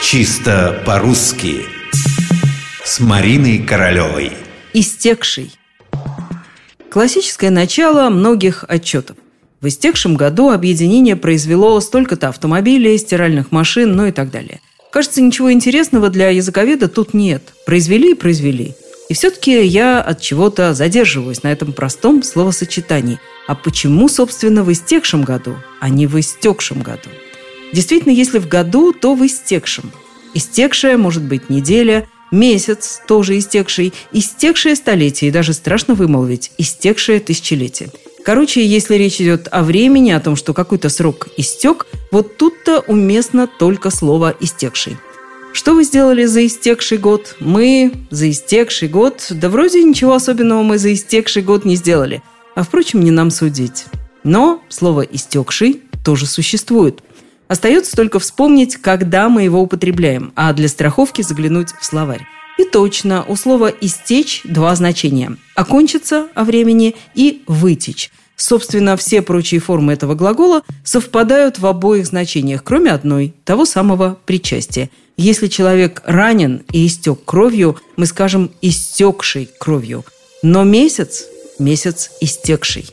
Чисто по-русски С Мариной Королевой Истекший Классическое начало многих отчетов. В истекшем году объединение произвело столько-то автомобилей, стиральных машин, ну и так далее. Кажется, ничего интересного для языковеда тут нет. Произвели и произвели. И все-таки я от чего-то задерживаюсь на этом простом словосочетании. А почему, собственно, в истекшем году, а не в истекшем году? Действительно, если в году, то в истекшем. Истекшая может быть неделя, месяц, тоже истекший, истекшее столетие, и даже страшно вымолвить, истекшее тысячелетие. Короче, если речь идет о времени, о том, что какой-то срок истек, вот тут-то уместно только слово «истекший». Что вы сделали за истекший год? Мы за истекший год... Да вроде ничего особенного мы за истекший год не сделали. А впрочем, не нам судить. Но слово «истекший» тоже существует. Остается только вспомнить, когда мы его употребляем, а для страховки заглянуть в словарь. И точно, у слова «истечь» два значения. «Окончиться» о времени и «вытечь». Собственно, все прочие формы этого глагола совпадают в обоих значениях, кроме одной – того самого причастия. Если человек ранен и истек кровью, мы скажем «истекший кровью». Но месяц – месяц истекший.